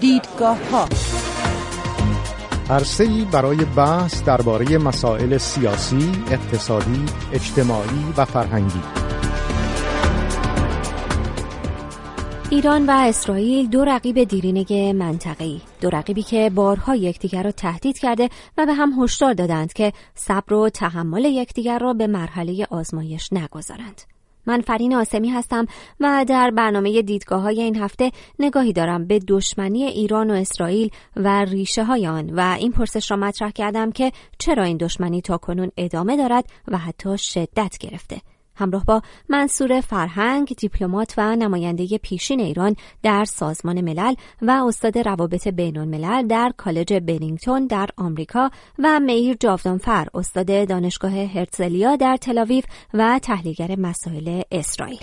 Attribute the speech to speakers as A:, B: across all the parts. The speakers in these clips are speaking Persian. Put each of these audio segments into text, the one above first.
A: دیدگاه ها
B: عرصه‌ای برای بحث درباره مسائل سیاسی، اقتصادی، اجتماعی و فرهنگی.
C: ایران و اسرائیل دو رقیب دیرینه منطقه‌ای. دو رقیبی که بارها یکدیگر را تهدید کرده و به هم هشدار دادند که صبر و تحمل یکدیگر را به مرحله آزمایش نگذارند. من فرین آسمی هستم و در برنامه دیدگاه های این هفته نگاهی دارم به دشمنی ایران و اسرائیل و ریشه های آن و این پرسش را مطرح کردم که چرا این دشمنی تا کنون ادامه دارد و حتی شدت گرفته. همراه با منصور فرهنگ دیپلمات و نماینده پیشین ایران در سازمان ملل و استاد روابط بین الملل در کالج بنینگتون در آمریکا و میر جاودانفر استاد دانشگاه هرتزلیا در تلاویو و تحلیلگر مسائل اسرائیل.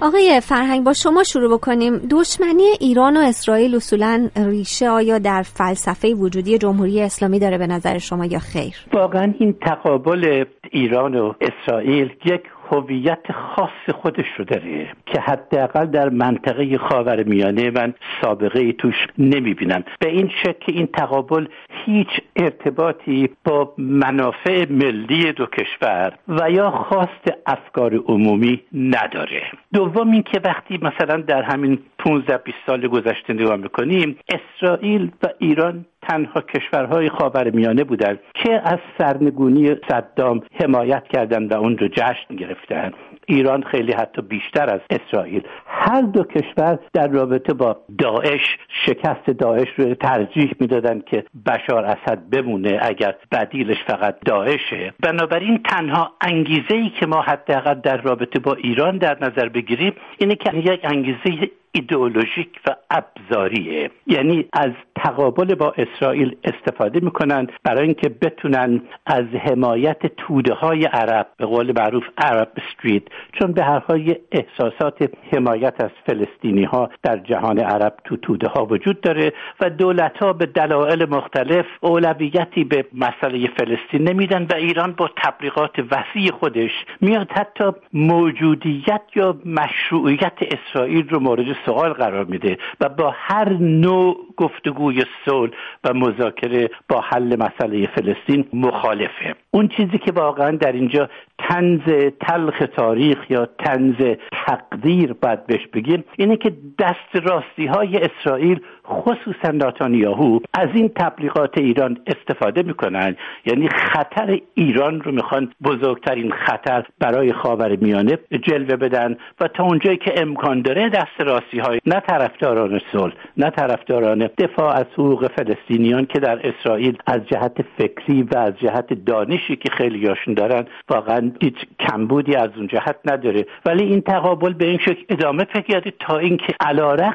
C: آقای فرهنگ با شما شروع بکنیم. دشمنی ایران و اسرائیل اصولا ریشه آیا در فلسفه وجودی جمهوری اسلامی داره به نظر شما یا خیر؟
D: واقعا این تقابل ایران و اسرائیل یک هویت خاص خودش رو داره که حداقل در منطقه خاور میانه من سابقه ای توش نمی‌بینم به این شکل این تقابل هیچ ارتباطی با منافع ملی دو کشور و یا خواست افکار عمومی نداره. دوم اینکه وقتی مثلا در همین 15 20 سال گذشته نگاه می‌کنیم اسرائیل و ایران تنها کشورهای خاورمیانه بودند که از سرنگونی صدام حمایت کردند و اون رو جشن گرفتند. ایران خیلی حتی بیشتر از اسرائیل. هر دو کشور در رابطه با داعش شکست داعش رو ترجیح می‌دادند که بشار اسد بمونه اگر بدیلش فقط داعشه. بنابراین تنها انگیزه ای که ما حداقل در رابطه با ایران در نظر بگیریم اینه که یک انگیزه ایدئولوژیک و ابزاریه. یعنی از تقابل با اسرائیل استفاده می‌کنن برای اینکه بتونن از حمایت توده های عرب به قول معروف عرب استریت چون به هر حال احساسات حمایت از فلسطینی ها در جهان عرب تو توده ها وجود داره و دولت ها به دلایل مختلف اولویتی به مسئله فلسطین نمیدن و ایران با تبلیغات وسیع خودش میاد حتی موجودیت یا مشروعیت اسرائیل رو مورد سوال قرار میده و با هر نوع گفتگوی صلح و مذاکره با حل مسئله فلسطین مخالفه. اون چیزی که واقعا در اینجا تنز تلخ تاریخ یا تنز تقدیر باید بهش بگیم اینه که دست راستی های اسرائیل خصوصا ناتانیاهو از این تبلیغات ایران استفاده می‌کنن. یعنی خطر ایران رو می‌خوان بزرگترین خطر برای خاور میانه جلوه بدن و تا اونجایی که امکان داره دست راستی های نه طرفداران صلح نه طرفداران دفاع از حقوق فلسطینیان که در اسرائیل از جهت فکری و از جهت دانشی که خیلی یاشون دارن واقعا هیچ کمبودی از اون جهت نداره. ولی این تقابل به این شکل ادامه پیدا تا اینکه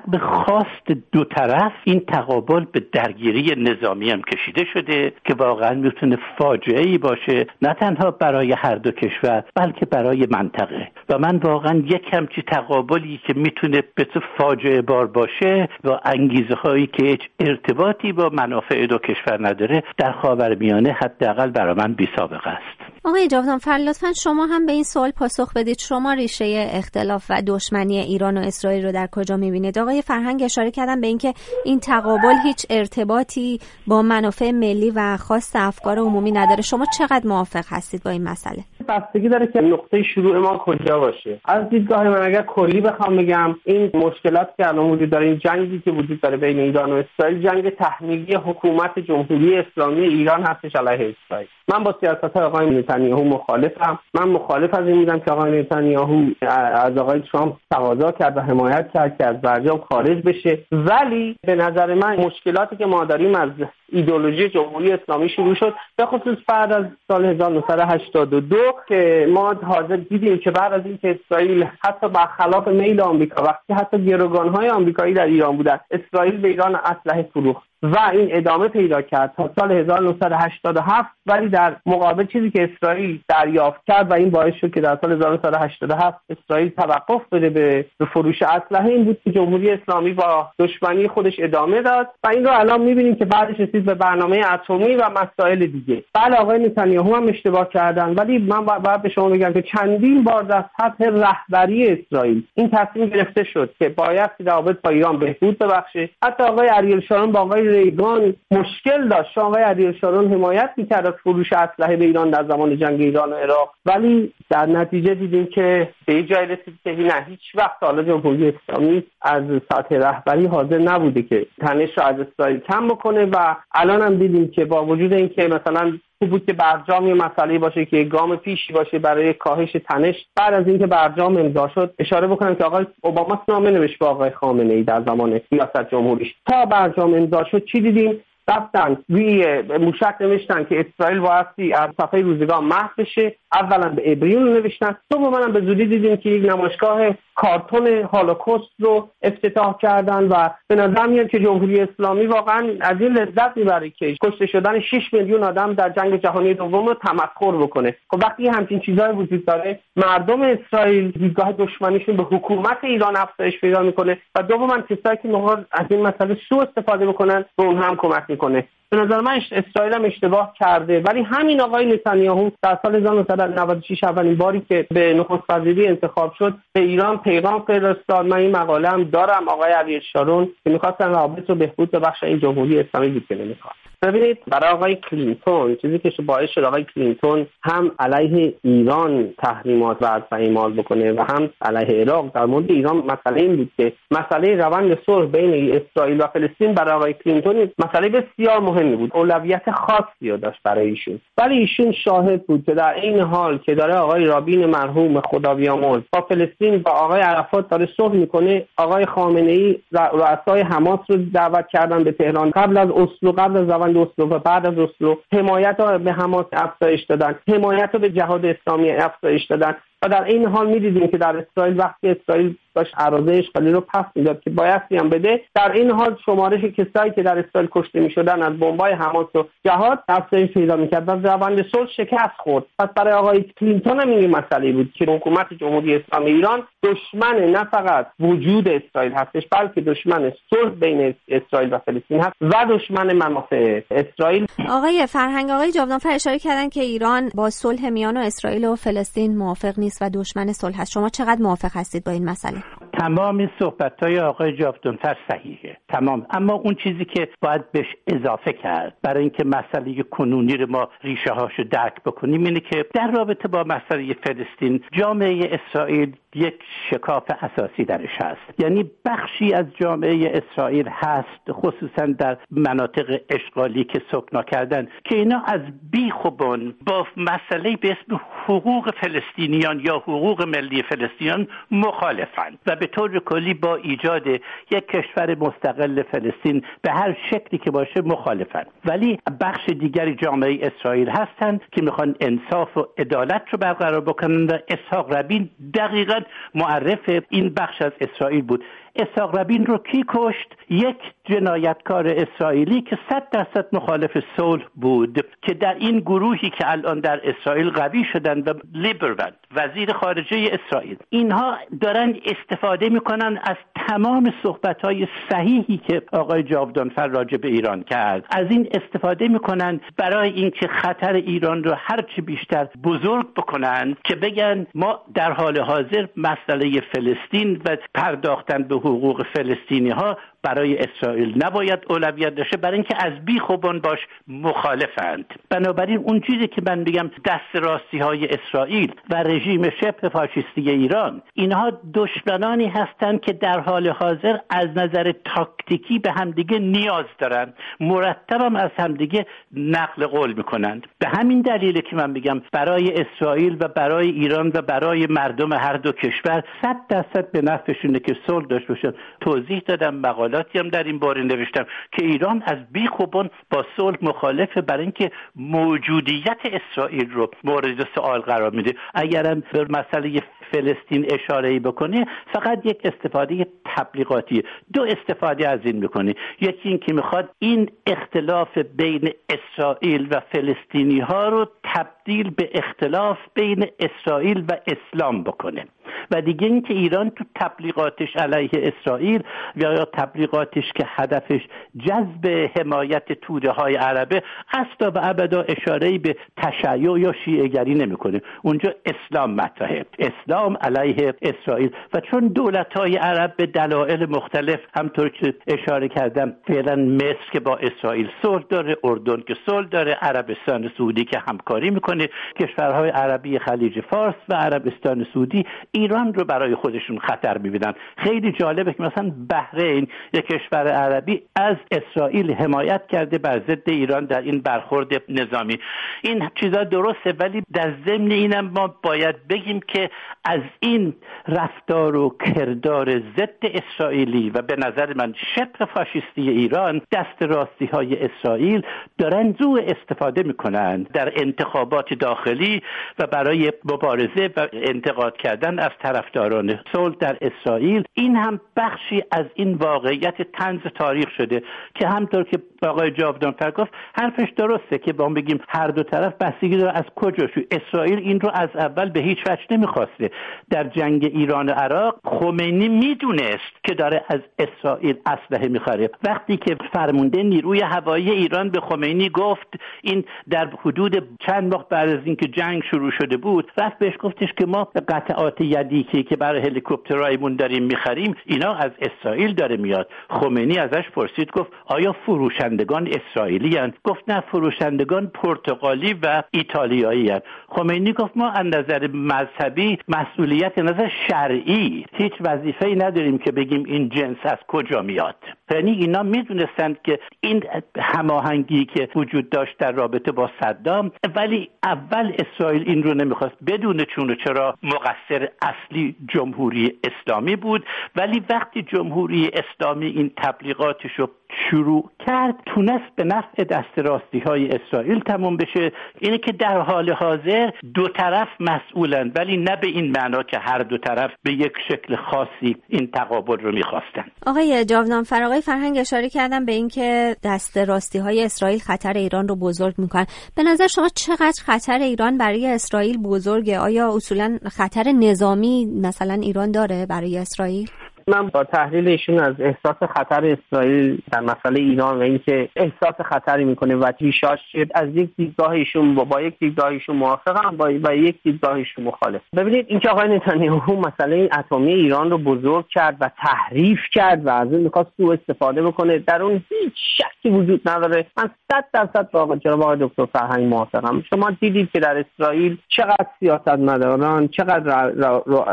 D: به خواست دو طرف این تقابل به درگیری نظامی هم کشیده شده که واقعا می‌تونه فاجعه ای باشه نه تنها برای هر دو کشور بلکه برای منطقه. و من واقعا یک همچی تقابلی که می‌تونه به تو فاجعه بار باشه و انگیزه هایی که هیچ ارتباطی با منافع دو کشور نداره در خاور میانه حداقل برای من بی سابقه است.
C: آقای جاودان فر لطفا شما هم به این سوال پاسخ بدید. شما ریشه اختلاف و دشمنی ایران و اسرائیل رو در کجا می‌بینید؟ آقای فرهنگ اشاره کردن به اینکه این تقابل هیچ ارتباطی با منافع ملی و خاص افکار عمومی نداره. شما چقدر موافق هستید با این مسئله؟
E: بستگی داره که نقطه شروع ما کجا باشه. از دیدگاه من اگر کلی بخوام بگم این مشکلات که الان وجود داره این جنگی که وجود داره بین ایران و اسرائیل جنگ تحمیلی حکومت جمهوری اسلامی ایران هستش علیه اسرائیل. من با سیاست آقای نتانیاهو مخالفم. من مخالف از این بودم که آقای نتانیاهو از آقای ترامپ تقاضا کرد و حمایت کرد که از برجام خارج بشه. ولی به نظر من مشکلاتی که ما داریم از ایدولوژی جمهوری اسلامی شروع شد. به خصوص بعد از سال 1982 که ما حاضر دیدیم که بعد از اینکه اسرائیل حتی برخلاف میل آمریکا وقتی حتی گروگانهای آمریکایی در ایران بودن اسرائیل به ایران اسلحه فروخت. و این ادامه پیدا کرد تا سال 1987 ولی در مقابل چیزی که اسرائیل دریافت کرد و این باعث شد که در سال 1987 اسرائیل توقف بده به فروش اسلحه این بود که جمهوری اسلامی با دشمنی خودش ادامه داد و این رو الان می‌بینیم که بعدش رسید به برنامه اتمی و مسائل دیگه. بله آقای نتانیاهو هم اشتباه کردن ولی من باید به شما بگم که چندین بار در سطح رهبری اسرائیل این تصمیم گرفته شد که باید روابط با ایران بهبود ببخشه. حتی آقای اریل شارون با آقای ریگان مشکل داشت. آقای شارون حمایت می‌کرد از فروش اسلحه به ایران در زمان جنگ ایران و عراق. ولی در نتیجه دیدیم که به جای رسید که نه هیچ وقت حالا جمهوری اسلامی از سطح رهبری حاضر نبوده که تنش را از اسرائیل کم بکنه. و الان هم دیدیم که با وجود اینکه مثلا خوب بود که برجام یه مسئله باشه که گام پیشی باشه برای کاهش تنش. بعد از اینکه برجام امضا شد اشاره بکنم که آقای اوباما نامه نوشت به آقای خامنه ای در زمان ریاست جمهوریش. تا برجام امضا شد چی دیدیم؟ رفتن روی موشک نوشتن که اسرائیل بایستی از صفحه روزگار محو بشه. اولا به ابریون نوشتن. دوما به زودی دیدیم که یک نمایشگاه کارتون هولوکوست رو افتتاح کردن و به نظر میاد که جمهوری اسلامی واقعا از این لذت می‌بره که کشته شدن 6 میلیون آدم در جنگ جهانی دوم رو تمسخر بکنه. خب وقتی همچین چیزهایی وجود داره مردم اسرائیل دیدگاه دشمنیشون به حکومت ایران افزایش پیدا می‌کنه و دوما کسایی که از این مسئله سوء استفاده بکنن به اون هم کمک می‌کنه. به نظر من اسرائیل هم اشتباه کرده. ولی همین آقای نتانیاهو در سال 1996 اولین باری که به نخست وزیری انتخاب شد به ایران پیغام فرستاد. من این مقاله هم دارم آقای اریل شارون که می‌خواستن روابط رو بهبود ببخشن این جمهوری اسلامی بود که نمی‌خواد ببینید برای آقای کلینتون چیزی که باعث شد آقای کلینتون هم علیه ایران تحریمات و اعمال بکنه و هم علیه عراق. در مورد ایران مسئله این بود که مسئله روند صلح بین اسرائیل و فلسطین برای آقای کلینتون مسئله بسیار مهمی بود. اولویت خاصی رو داشت برای ایشون. ولی ایشون شاهد بود که در این حال که داره آقای رابین مرحوم خدا بیامرز با فلسطین و آقای عرفات داره صلح می‌کنه آقای خامنه ای رؤسای حماس رو دعوت کردن به تهران. قبل از اسلو قبل از روند اسلو و بعد از اسلو حمایت رو به حماس افزایش دادن حمایت رو به جهاد اسلامی افزایش دادن. و در این حال می‌دیدیم که در اسرائیل وقتی اسرائیل داشت اراضی اشغالی رو پس می‌داد که بایستی هم بده. در این حال شمارش کسایی که در اسرائیل کشته می‌شدن از بمبای حماس و جهاد افزایش پیدا می‌کرد و روند صلح شکست خورد. پس برای آقای کلینتون هم این مسئله بود که حکومت جمهوری اسلامی ایران دشمن نه فقط وجود اسرائیل هستش بلکه دشمن صلح بین اسرائیل و فلسطین هست و دشمن منافع اسرائیل.
C: آقای فرهنگ آقای جاودانفر اشاره کردن که ایران با صلح میان و اسرائیل و فلسطین موافق نیست و دشمن صلح هست. شما چقدر موافق هستید با این مسئله؟
D: تمام صحبت های آقای جاودانفر صحیحه. تمام. اما اون چیزی که باید بهش اضافه کرد برای اینکه مسئله کنونی رو ما ریشه هاشو درک بکنیم اینه که در رابطه با مسئله فلسطین جامعه اسرائیل یک شکاف اساسی درش هست. یعنی بخشی از جامعه اسرائیل هست خصوصا در مناطق اشغالی که سکنا کردن که اینا از بیخوبان با مسئله به اسم حقوق فلسطینیان یا حقوق ملی فلسطینیان مخالفند و به طور کلی با ایجاد یک کشور مستقل فلسطین به هر شکلی که باشه مخالفند. ولی بخش دیگری جامعه اسرائیل هستند که می‌خوان انصاف و عدالت رو برقرار بکنن و اسحاق ربین دقیقا معرف این بخش از اسرائیل بود. اسحاق ربین رو کی کشت؟ یک جنایتکار اسرائیلی که صد درصد مخالف صلح بود که در این گروهی که الان در اسرائیل قوی شدن و لیبروند وزیر خارجه اسرائیل. اینها دارن استفاده می‌کنن از تمام صحبت های صحیحی که آقای جاودانفر راجع به ایران کرد. از این استفاده می‌کنن برای اینکه خطر ایران رو هرچی بیشتر بزرگ بکنن که بگن ما در حال حاضر مسئله فلسطین و پرداختن به حقوق فلسطینی ها برای اسرائیل نباید اولویت داشته برای اینکه از بی خوبان باش مخالفند. بنابراین اون چیزی که من بگم دست راستی های اسرائیل و رژیم شبه فاشیستی ایران اینها دشمنانی هستند که در حال حاضر از نظر تاکتیکی به همدیگه نیاز دارند مرتبم از همدیگه نقل قول می‌کنند. به همین دلیل که من بگم برای اسرائیل و برای ایران و برای مردم هر دو کشور صد درصد به نفعشونه که صلح داشته باشن توضیح دادم مقاله مقالاتی هم در این باره نوشتم که ایران از بیخوبان با صلح مخالفه برای اینکه موجودیت اسرائیل رو مورد سوال قرار میده. اگرم به مسئله فلسطین اشاره بکنه فقط یک استفاده تبلیغاتی. دو استفاده از این می‌کنه. یکی این که می‌خواد این اختلاف بین اسرائیل و فلسطینی ها رو تبدیل به اختلاف بین اسرائیل و اسلام بکنه. و دیگه اینکه ایران تو تبلیغاتش علیه اسرائیل یا تبلیغاتش که هدفش جذب حمایت توده های عربه اصلا و ابدا اشاره به تشیع یا شیعهگری نمی‌کنه. اونجا اسلام مطرحه. اسلام علیه اسرائیل. و چون دولت های عرب به دلایل مختلف همطور که اشاره کردم فعلا مصر که با اسرائیل صلح داره اردن که صلح داره عربستان سعودی که همکاری می‌کنه کشورهای عربی خلیج فارس و عربستان سعودی ایران رو برای خودشون خطر می‌بینن. خیلی جالبه که مثلا بحرین یک کشور عربی از اسرائیل حمایت کرده بر ضد ایران در این برخورد نظامی. این چیزا درسته ولی در ضمن اینم ما باید بگیم که از این رفتار و کردار ضد اسرائیلی و به نظر من شبه فاشیستی ایران دست راستی های اسرائیل دارن زو استفاده می‌کنن در انتخابات داخلی و برای مبارزه و انتقاد کردن طرفداران صلح در اسرائیل. این هم بخشی از این واقعیت تنز تاریخ شده که همطور که آقای جاودانفر گفت حرفش درسته که با بگیم هر دو طرف بستگی داره از کجا شو اسرائیل این رو از اول به هیچ وجه نمی‌خواسته. در جنگ ایران و عراق خمینی می‌دونست که داره از اسرائیل اسلحه می‌خوره وقتی که فرمونده نیروی هوایی ایران به خمینی گفت این در حدود چند ماه بعد از اینکه جنگ شروع شده بود رفت بهش گفتش که ما قطعات یدیکی که برای هلیکوپترهایمون داریم می‌خریم اینا از اسرائیل داره میاد خمینی ازش پرسید گفت آیا فروشندگان اسرائیلی هن؟ گفت نه فروشندگان پرتغالی و ایتالیایی هن. خمینی گفت ما از نظر مذهبی مسئولیت نظر شرعی هیچ وظیفه ای نداریم که بگیم این جنس از کجا میاد یعنی اینا می‌دونستند که این هماهنگی که وجود داشت در رابطه با صدام ولی اول اسرائیل این رو نمی‌خواست بدون چون و چرا مقصر اصلی جمهوری اسلامی بود ولی وقتی جمهوری اسلامی این تبلیغاتش رو شروع کرد تونست به نفع دست راستی های اسرائیل تموم بشه. اینه که در حال حاضر دو طرف مسئولن ولی نه به این معنا که هر دو طرف به یک شکل خاصی این تقابل رو می‌خواستن.
C: آقای جاودان فر فرهنگ اشاره کردن به اینکه دست راستی های اسرائیل خطر ایران رو بزرگ می‌کنن. به نظر شما چقدر خطر ایران برای اسرائیل بزرگه؟ آیا اصولا خطر نظامی مثلا ایران داره برای اسرائیل؟
E: من با تحلیل ایشون از احساس خطر اسرائیل در مسئله ایران و اینکه احساس خطری می‌کنه و ریشاش از یک دیدگاه ایشون با, با یک دیدگاه ایشون موافقم با, با یک دیدگاه ایشون مخالف. ببینید اینکه آقای نتانیاهو مسئله اتمی ایران رو بزرگ کرد و تحریف کرد و از اون می‌خواست سوء استفاده بکنه در اون هیچ شکی وجود نداره. من صد درصد با جناب آقای دکتر فرهنگ موافقم. شما دیدید که در اسرائیل چقدر سیاستمداران چقدر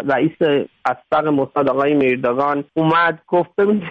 E: رئیس اسبق موساد آقای میردگان اومد گفت ببینید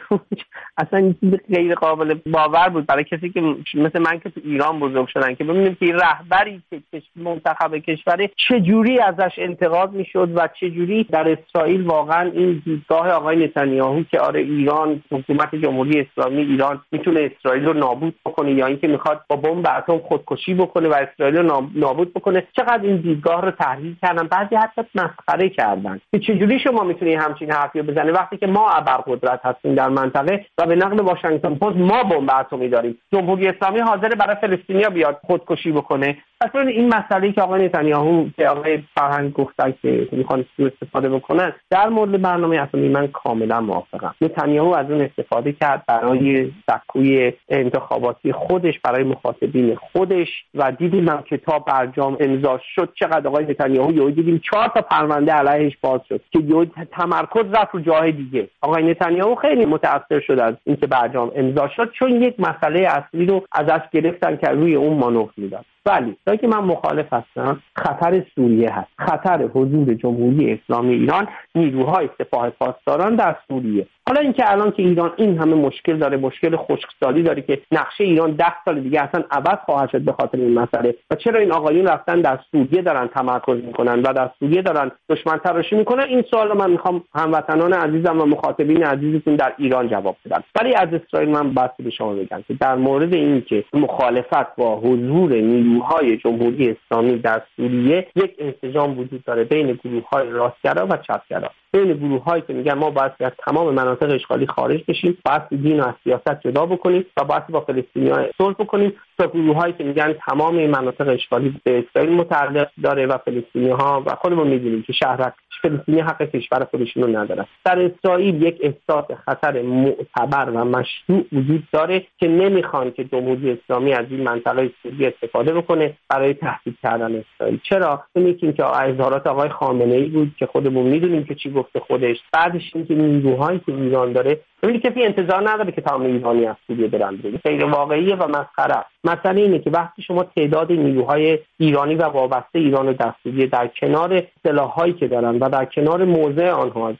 E: اصلا این غیر قابل باور بود. برای کسی که مثل من که تو ایران بزرگ شدن که ببینیم که رهبری که منتخب کشوره چجوری ازش انتقاد می‌شد و چجوری در اسرائیل واقعا این دیدگاه آقای نتانیاهو که آره ایران حکومت جمهوری اسلامی ایران می‌تونه اسرائیل رو نابود بکنه یا اینکه می‌خواد با بمب اتم خودکشی بکنه و اسرائیل رو نابود بکنه چقدر این دیدگاه رو تحلیل کردن؟ بعضی حتی مسخره کردن که چجوری شما می‌تونی همچین حرفی بزنی؟ وقتی که ما ابرقدرت هستیم در منطقه و به نقل واشنگتن پست ما بمب اتمی داریم. جمهوری اسلامی حاضر برای فلسطینیا بیاد خودکشی بکنه. پس این مسئله که آقای نتانیاهو که آقای فرهنگ گفتن که می‌خوان سوء استفاده بکنن در مورد برنامه اتمی من کاملا موافقم. نتانیاهو از اون استفاده کرد برای سکوی انتخاباتی خودش برای مخاطبین خودش و دیدیم من کتاب برجام امضا شد چقدر آقای نتانیاهو یهو دیدیم چهار تا پرونده علیهش باز شد که یهو تمرکز رفت رو جای دیگه. آقای نتانیاهو خیلی متاثر شد از اینکه برجام امضا شد چون یک مسئله اصلی رو ازش گرفتن که روی اون مانور می‌داد. ولی جایی که من مخالف هستم خطر سوریه هست. خطر حضور جمهوری اسلامی ایران نیروهای سپاه پاسداران در سوریه. حالا اینکه الان که ایران این همه مشکل داره مشکل خشکسالی داره که نقشه ایران ده سال دیگه اصلا عوض خواهد شد به خاطر این مسئله. و چرا این آقایون رفتن در سوریه دارن تمرکز می‌کنن و در سوریه دارن دشمن تراشی می‌کنن؟ این سوال من می‌خوام هموطنان عزیزم و مخاطبین عزیزتون در ایران جواب بدم ولی از اسرائیل من بحثی به شما بگم که در مورد اینکه مخالفت با حضور نیروهای جمهوری اسلامی در سوریه یک انسجام وجود داره بین گروه های راستگرا و چپگرا. بین گروه هایی که میگن ما باید از تمام مناطق اشغالی خارج بشیم باید دین و از سیاست جدا بکنیم و باید با فلسطینی ها صلح بکنیم. تا گروه هایی که میگن تمام مناطق اشغالی به اسرائیل متعلق داره و فلسطینی ها و خودمون می‌دونیم که شهرک فلسطینی حق کشور خودشون رو ندارن در اسرائیل یک احساس خطر معتبر و مشروع وجود داره که نمی‌خوان که جمهوری اسلامی از این منطقه سوریه استفاده بکنه برای تهدید کردن اسرائیل. چرا؟ این که اظهارات آقای خامنه ای بود که خودمون می‌دونیم که چی گفته خودش. بعدش اینکه نیروهایی که ایران داره ببینید کسی انتظار نداره که تمام ایرانی از سوریه برن بیرون. غیر واقعیه و مسخره مسئله اینه که وقتی شما تعداد نیروهای ایرانی و وابسته ایران در سوریه در کنار سلاحهایی که دارن و در کنار موضع آنها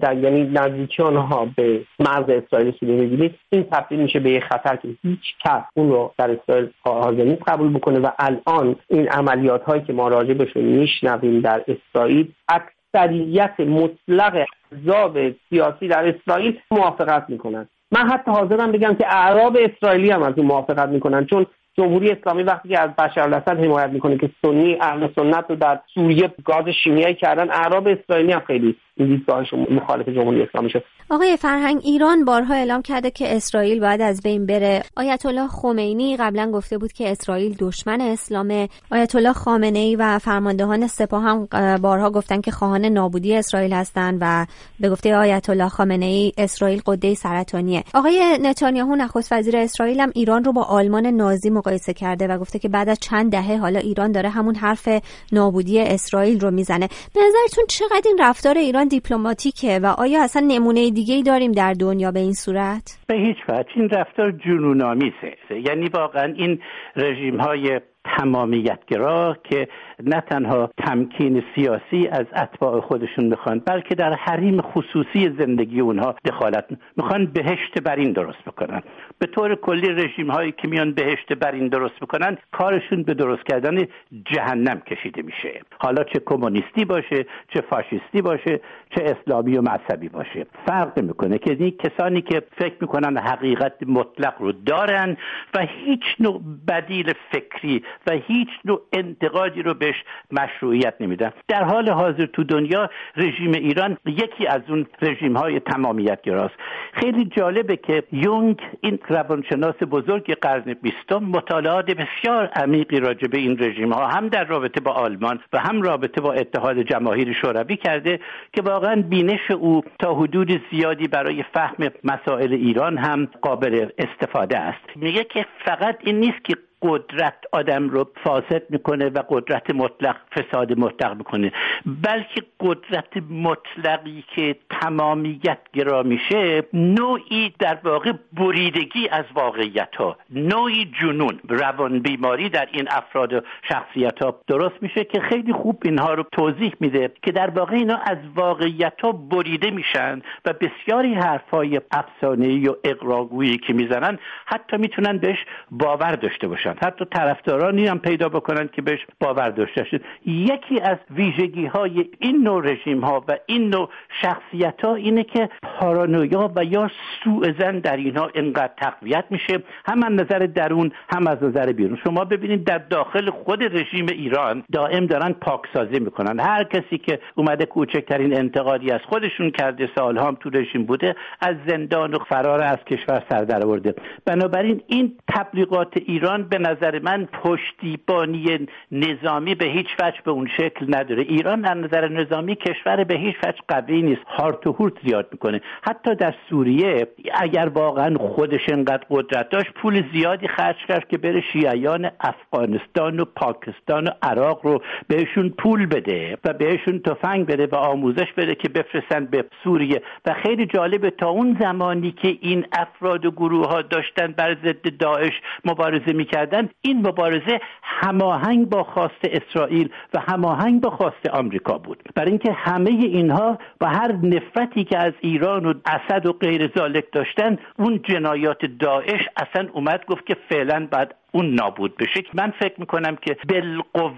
E: در یعنی نزدیکی آنها به مرز اسرائیل سوریه می‌بینید این تبدیل میشه به یک خطر که هیچ کس اون رو در اسرائیل حاضر نیست قبول بکنه و الان این عملیات هایی که ما راجبشون میشنویم در اسرائیل اکثریت مطلق احزاب سیاسی در اسرائیل موافقت می‌کنن. من حتی حاضرم بگم که اعراب اسرائیلی هم از این موافقت می‌کنن چون جمهوری اسلامی وقتی که از بشار الاسد حمایت می‌کنه که سنی اهل سنت رو در سوریه گاز شیمیایی کردن اعراب اسرائیلی هم خیلی دیدگاهش مخالف جمهوری اسلامی شد
C: آقای فرهنگ ایران بارها اعلام کرده که اسرائیل باید از بین بره. آیت الله خمینی قبلا گفته بود که اسرائیل دشمن اسلامه. آیت الله خامنه ای و فرماندهان سپاه هم بارها گفتن که خواهان نابودی اسرائیل هستند و به گفته آیت الله خامنه ای اسرائیل قده سرطانیه. آقای نتانیاهو نخست وزیر اسرائیل هم ایران رو با آلمان نازی مقایسه کرده و گفته که بعد از چند دهه حالا ایران داره همون حرف نابودی اسرائیل رو می‌زنه. به نظرتون چقدر این رفتار ایران دیپلماتیکه و آیا اصلا نمونه دیگه ای داریم در دنیا به این صورت؟
D: به هیچ وجه این رفتار جنونآمیزه یعنی واقعا این رژیم های تمامیتگرا که نه تنها تمکین سیاسی از اتباع خودشون می‌خوان بلکه در حریم خصوصی زندگی اونها دخالت می‌خوان بهشت برین درست بکنن. به طور کلی رژیم هایی که میان بهشت برین درست بکنن کارشون به درست کردن جهنم کشیده میشه. حالا چه کمونیستی باشه چه فاشیستی باشه چه اسلامی و مذهبی باشه. فرق می‌کنه که این کسانی که فکر می‌کنن حقیقت مطلق رو دارن و هیچ نوع بدیل فکری و هیچ نوع انتقادی رو بهش مشروعیت نمیدن در حال حاضر تو دنیا رژیم ایران یکی از اون رژیم های تمامیت گراست خیلی جالبه که یونگ این روانشناس بزرگ قرن بیستم مطالعات بسیار عمیقی راجع به این رژیم ها هم در رابطه با آلمان و هم رابطه با اتحاد جماهیر شوروی کرده که واقعا بینش او تا حدود زیادی برای فهم مسائل ایران هم قابل استفاده است. میگه که فقط این نیست که قدرت آدم رو فاسد می‌کنه و قدرت مطلق فساد مطلق می‌کنه. بلکه قدرت مطلقی که تمامیت گرا میشه نوعی در واقع بریدگی از واقعیت ها نوعی جنون روان بیماری در این افراد و شخصیت ها درست میشه که خیلی خوب اینها رو توضیح میده که در واقع اینا از واقعیت ها بریده میشن و بسیاری حرفهای افسانه و اقراگویی که می‌زنن حتی می‌تونن بهش باور داشته باشن. حتی طرفدارانی هم پیدا بکنن که بهش باور داشته شد یکی از ویژگی های این نوع رژیم ها و این نوع شخصیت ها اینه که پارانویا و یا سوء زن در اینها انقدر تقویت میشه. هم از نظر درون هم از نظر بیرون. شما ببینید در داخل خود رژیم ایران دائم دارن پاکسازی می‌کنن. هر کسی که اومده کوچکترین انتقادی از خودشون کرده سالها هم تو رژیم بوده از زندان و فرار از کشور سر در آورده بنابراین این تبلیغات ایران به نظر من پشتیبانی نظامی به هیچ وجه به اون شکل نداره. ایران از نظر نظامی کشور به هیچ وجه قوی نیست. هارت و هورت زیاد می‌کنه. حتی در سوریه اگر واقعا خودش انقدر قدرت داشت پول زیادی خرج کرد که بره شیعیان افغانستان و پاکستان و عراق رو بهشون پول بده و بهشون تفنگ بده و آموزش بده که بفرستن به سوریه. و خیلی جالبه تا اون زمانی که این افراد و گروه ها داشتن بر ضد داعش مبارزه می‌کرد کردن این مبارزه هماهنگ با خواست اسرائیل و هماهنگ با خواست آمریکا بود. برای اینکه همه اینها با هر نفرتی که از ایران و اسد و غیر ذالک داشتن اون جنایات داعش اصلا اومد گفت که فعلا بعد اون نابود بشه من فکر می‌کنم که بالقوه.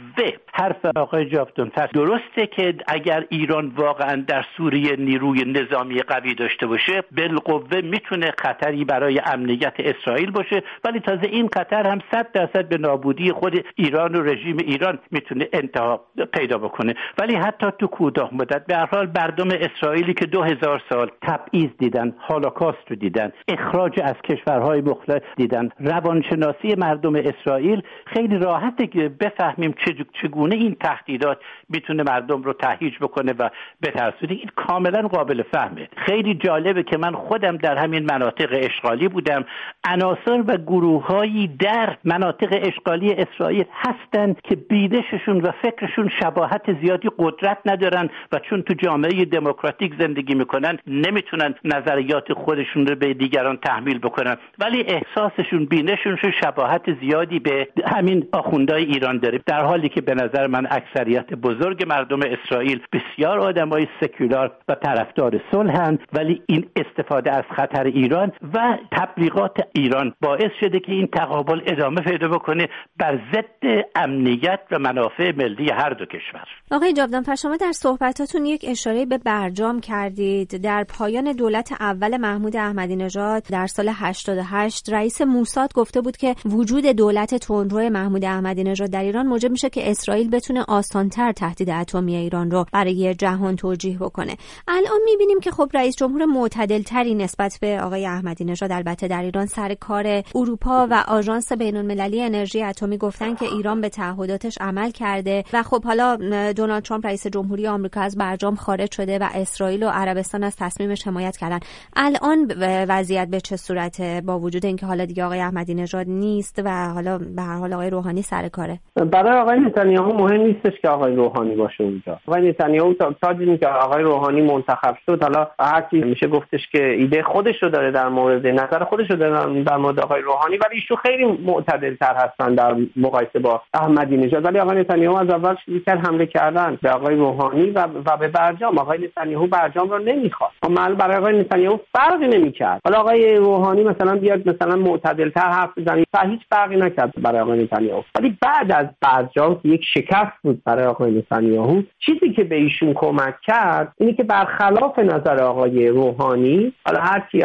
D: حرف آقای جافتون درسته که اگر ایران واقعا در سوریه نیروی نظامی قوی داشته باشه بالقوه می‌تونه خطری برای امنیت اسرائیل باشه ولی تازه این خطر هم صد درصد به نابودی خود ایران و رژیم ایران می‌تونه انتها پیدا بکنه. ولی حتی تو کوتاه مدت به هر حال مردم اسرائیلی که دو هزار سال تبعیض دیدن هولوکاست رو دیدن اخراج از کشورهای مختلف دیدن روانشناسی مردم مردم اسرائیل خیلی راحته که بفهمیم چگونه این تهدیدات می‌تونه مردم رو تهیج بکنه و بترسونه. این کاملا قابل فهمه. خیلی جالبه که من خودم در همین مناطق اشغالی بودم. عناصر و گروههایی در مناطق اشغالی اسرائیل هستند که بیدششون و فکرشون شباهت زیادی قدرت ندارن و چون تو جامعه دموکراتیک زندگی می‌کنن نمی‌تونن نظریات خودشون رو به دیگران تحمیل بکنن. ولی احساسشون بینششون شباهت زیادی به همین آخوندهای ایران داره در حالی که به نظر من اکثریت بزرگ مردم اسرائیل بسیار آدمای سکولار و طرفدار صلحند ولی این استفاده از خطر ایران و تبلیغات ایران باعث شده که این تقابل ادامه پیدا بکنه بر ضد امنیت و منافع ملی هر دو کشور.
C: آقای جاودانفر شما در صحبتاتون یک اشاره به برجام کردید. در پایان دولت اول محمود احمدی نژاد در سال 88 رئیس موساد گفته بود که وجود دولت تندرو محمود احمدی نژاد در ایران موجب میشه که اسرائیل بتونه آسانتر تهدید اتمی ایران رو برای جهان توجیه بکنه. الان می‌بینیم که خب رئیس جمهور معتدل تری نسبت به آقای احمدی نژاد البته در ایران سر کار اروپا و آژانس بین المللی انرژی اتمی گفتن که ایران به تعهداتش عمل کرده و خب حالا دونالد ترامپ رئیس جمهوری آمریکا از برجام خارج شده و اسرائیل و عربستان از تصمیمش حمایت کردن. الان وضعیت به چه صورته با وجود اینکه حالا دیگه آقای احمدی نژاد نیست و حالا به هر حال آقای روحانی سر کاره.
E: برای آقای نتانیاهو مهم نیستش که آقای روحانی باشه اونجا. آقای نتانیاهو تا, که آقای روحانی منتخب شد. حالا هر میشه گفتش که ایده خودش رو داره در مورد نظر خودش رو داره در مورد آقای روحانی ولی ایشون خیلی معتدل تر هستن در مقایسه با احمدی نژاد. ولی آقای نتانیاهو از اول شروع کرد حمله کردن به آقای روحانی و, و به برجام. آقای نتانیاهو برجام رو نمی‌خواد اما برای آقای نتانیاهو فرقی نمی‌کرد. حالا آقای روحانی مثلا بیاد مثلا معتدل تر حرف بزنه. هیچ فرقی نکرد برای آقای نتانیاهو. ولی بعد از برجام یک شکست بود برای آقای نتانیاهو چیزی که به ایشون کمک کرد اینه که برخلاف نظر آقای روحانی حالا هر کی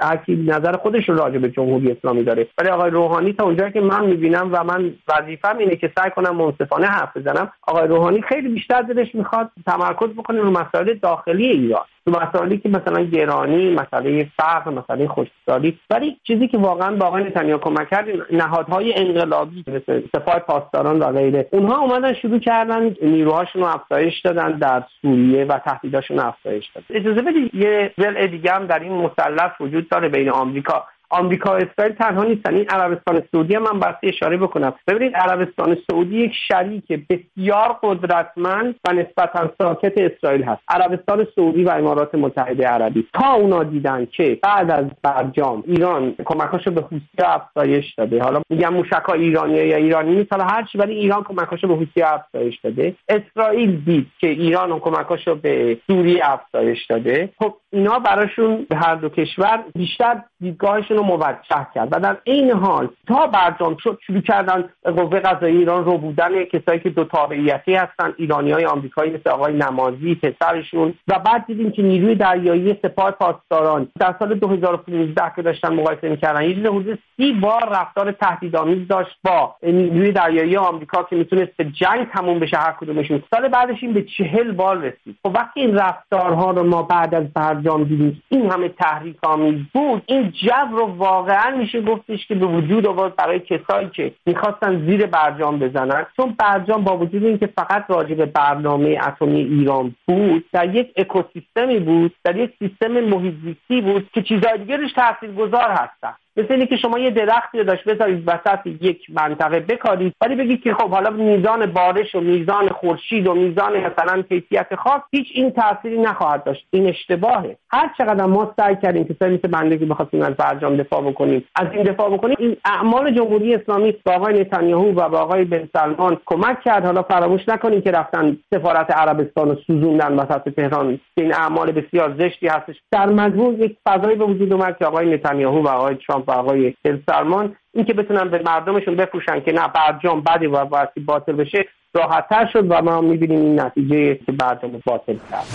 E: هر کی نظر خودش رو راجع به جمهوری اسلامی داره ولی آقای روحانی تا اونجایی که من می‌بینم و من وظیفم اینه که سعی کنم منصفانه حرف بزنم آقای روحانی خیلی بیشتر دلش می‌خواد تمرکز بکنه رو مسائل داخلی ایران. مسائلی که مثلا گرانی مسئله فقر مسئله خشکسالی ولی چیزی که واقعا با آقای کمک کرد نهادهای انقلابی مثل سپاه پاسداران و غیره اونها اومدن شروع کردن نیروهاشون رو افزایش دادن در سوریه و تهدیداشون رو افزایش دادن. اجازه بدید یه ول دیگه هم در این مثلث وجود داره بین آمریکا. آمریکا و اسرائیل تنها نیستن. این عربستان سعودی هم من بسته اشاره بکنم. ببینید عربستان سعودی یک شریک بسیار قدرتمند و نسبتا ساکت اسرائیل هست. عربستان سعودی و امارات متحده عربی. تا اونا دیدن که بعد از برجام ایران کمکاشو به حوثی افزایش داده. حالا میگم موشکا ایرانی یا ایرانی نیست حالا هرچی ولی ایران کمکاشو به حوثی افزایش داده. اسرائیل دید که ایران کمکاشو به سوریه افزایش داده. خب اینا براشون به هر دو کشور بیشتر دیدگاهشون رو موجه کرد. و در این حال تا برجام شد شروع کردن قوه قضایی ایران رو بودن کسایی که دو تابعیتی هستن ایرانی های آمریکایی مثل آقای نمازی پسرشون. و بعد دیدیم که نیروی دریایی سپاه پاسداران در سال 2015 که داشتن مقایسه می‌کردن یه حدود سی بار رفتار تهدیدآمیز داشت با نیروی دریایی آمریکا که می‌تونست به جنگ تموم بشه هر کدومشون. سال بعدش این به چهل بار رسید. خب وقتی این رفتارها رو ما بعد از برجام دیدیم این همه تحریک آمیز بود این جو رو واقعا میشه گفتش که به وجود آورد برای کسایی که می‌خواستن زیر برجام بزنن. چون برجام با وجود اینکه فقط راجع به برنامه اتمی ایران بود در یک اکوسیستمی بود در یک سیستم محیط بود که چیزهای دیگه روش تاثیرگذار هستن. مثل که شما یه درختی رو داشت بذارید وسط یک منطقه بکارید. ولی بگید که خب حالا میزان بارش و میزان خورشید و میزان مثلا کیفیت خاک هیچ این تأثیری نخواهد داشت. این اشتباهه. هر چقدر ما سعی کردیم که مثل بنده که بخواستیم از برجام دفاع بکنیم از این دفاع بکنیم این اعمال جمهوری اسلامی با آقای نتانیاهو و با آقای بن سلمان کمک کرد. حالا فراموش نکنیم که رفتن سفارت عربستان رو سوزوندن وسط تهران. این اعمال بسیار زشتی هستش. در مجموع یک فضایی به وجود اومد که آقای نتانیاهو و آقای و آقای سلمان اینکه بتونن به مردمشون بفروشن که نه برجام بدی و باید باطل بشه راحتتر شد و ما می‌بینیم این نتیجه که برجام باطل کرد.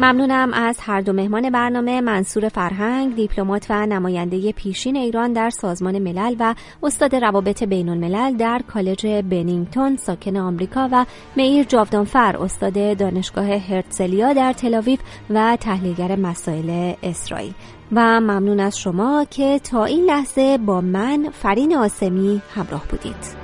C: ممنونم از هر دو مهمان برنامه منصور فرهنگ دیپلمات و نماینده پیشین ایران در سازمان ملل و استاد روابط بین الملل در کالج بنینگتون ساکن آمریکا و میر جاودانفر استاد دانشگاه هرتزلیا در تلاویف و تحلیلگر مسائل اسرائیل. و ممنون از شما که تا این لحظه با من فرین آسمی همراه بودید.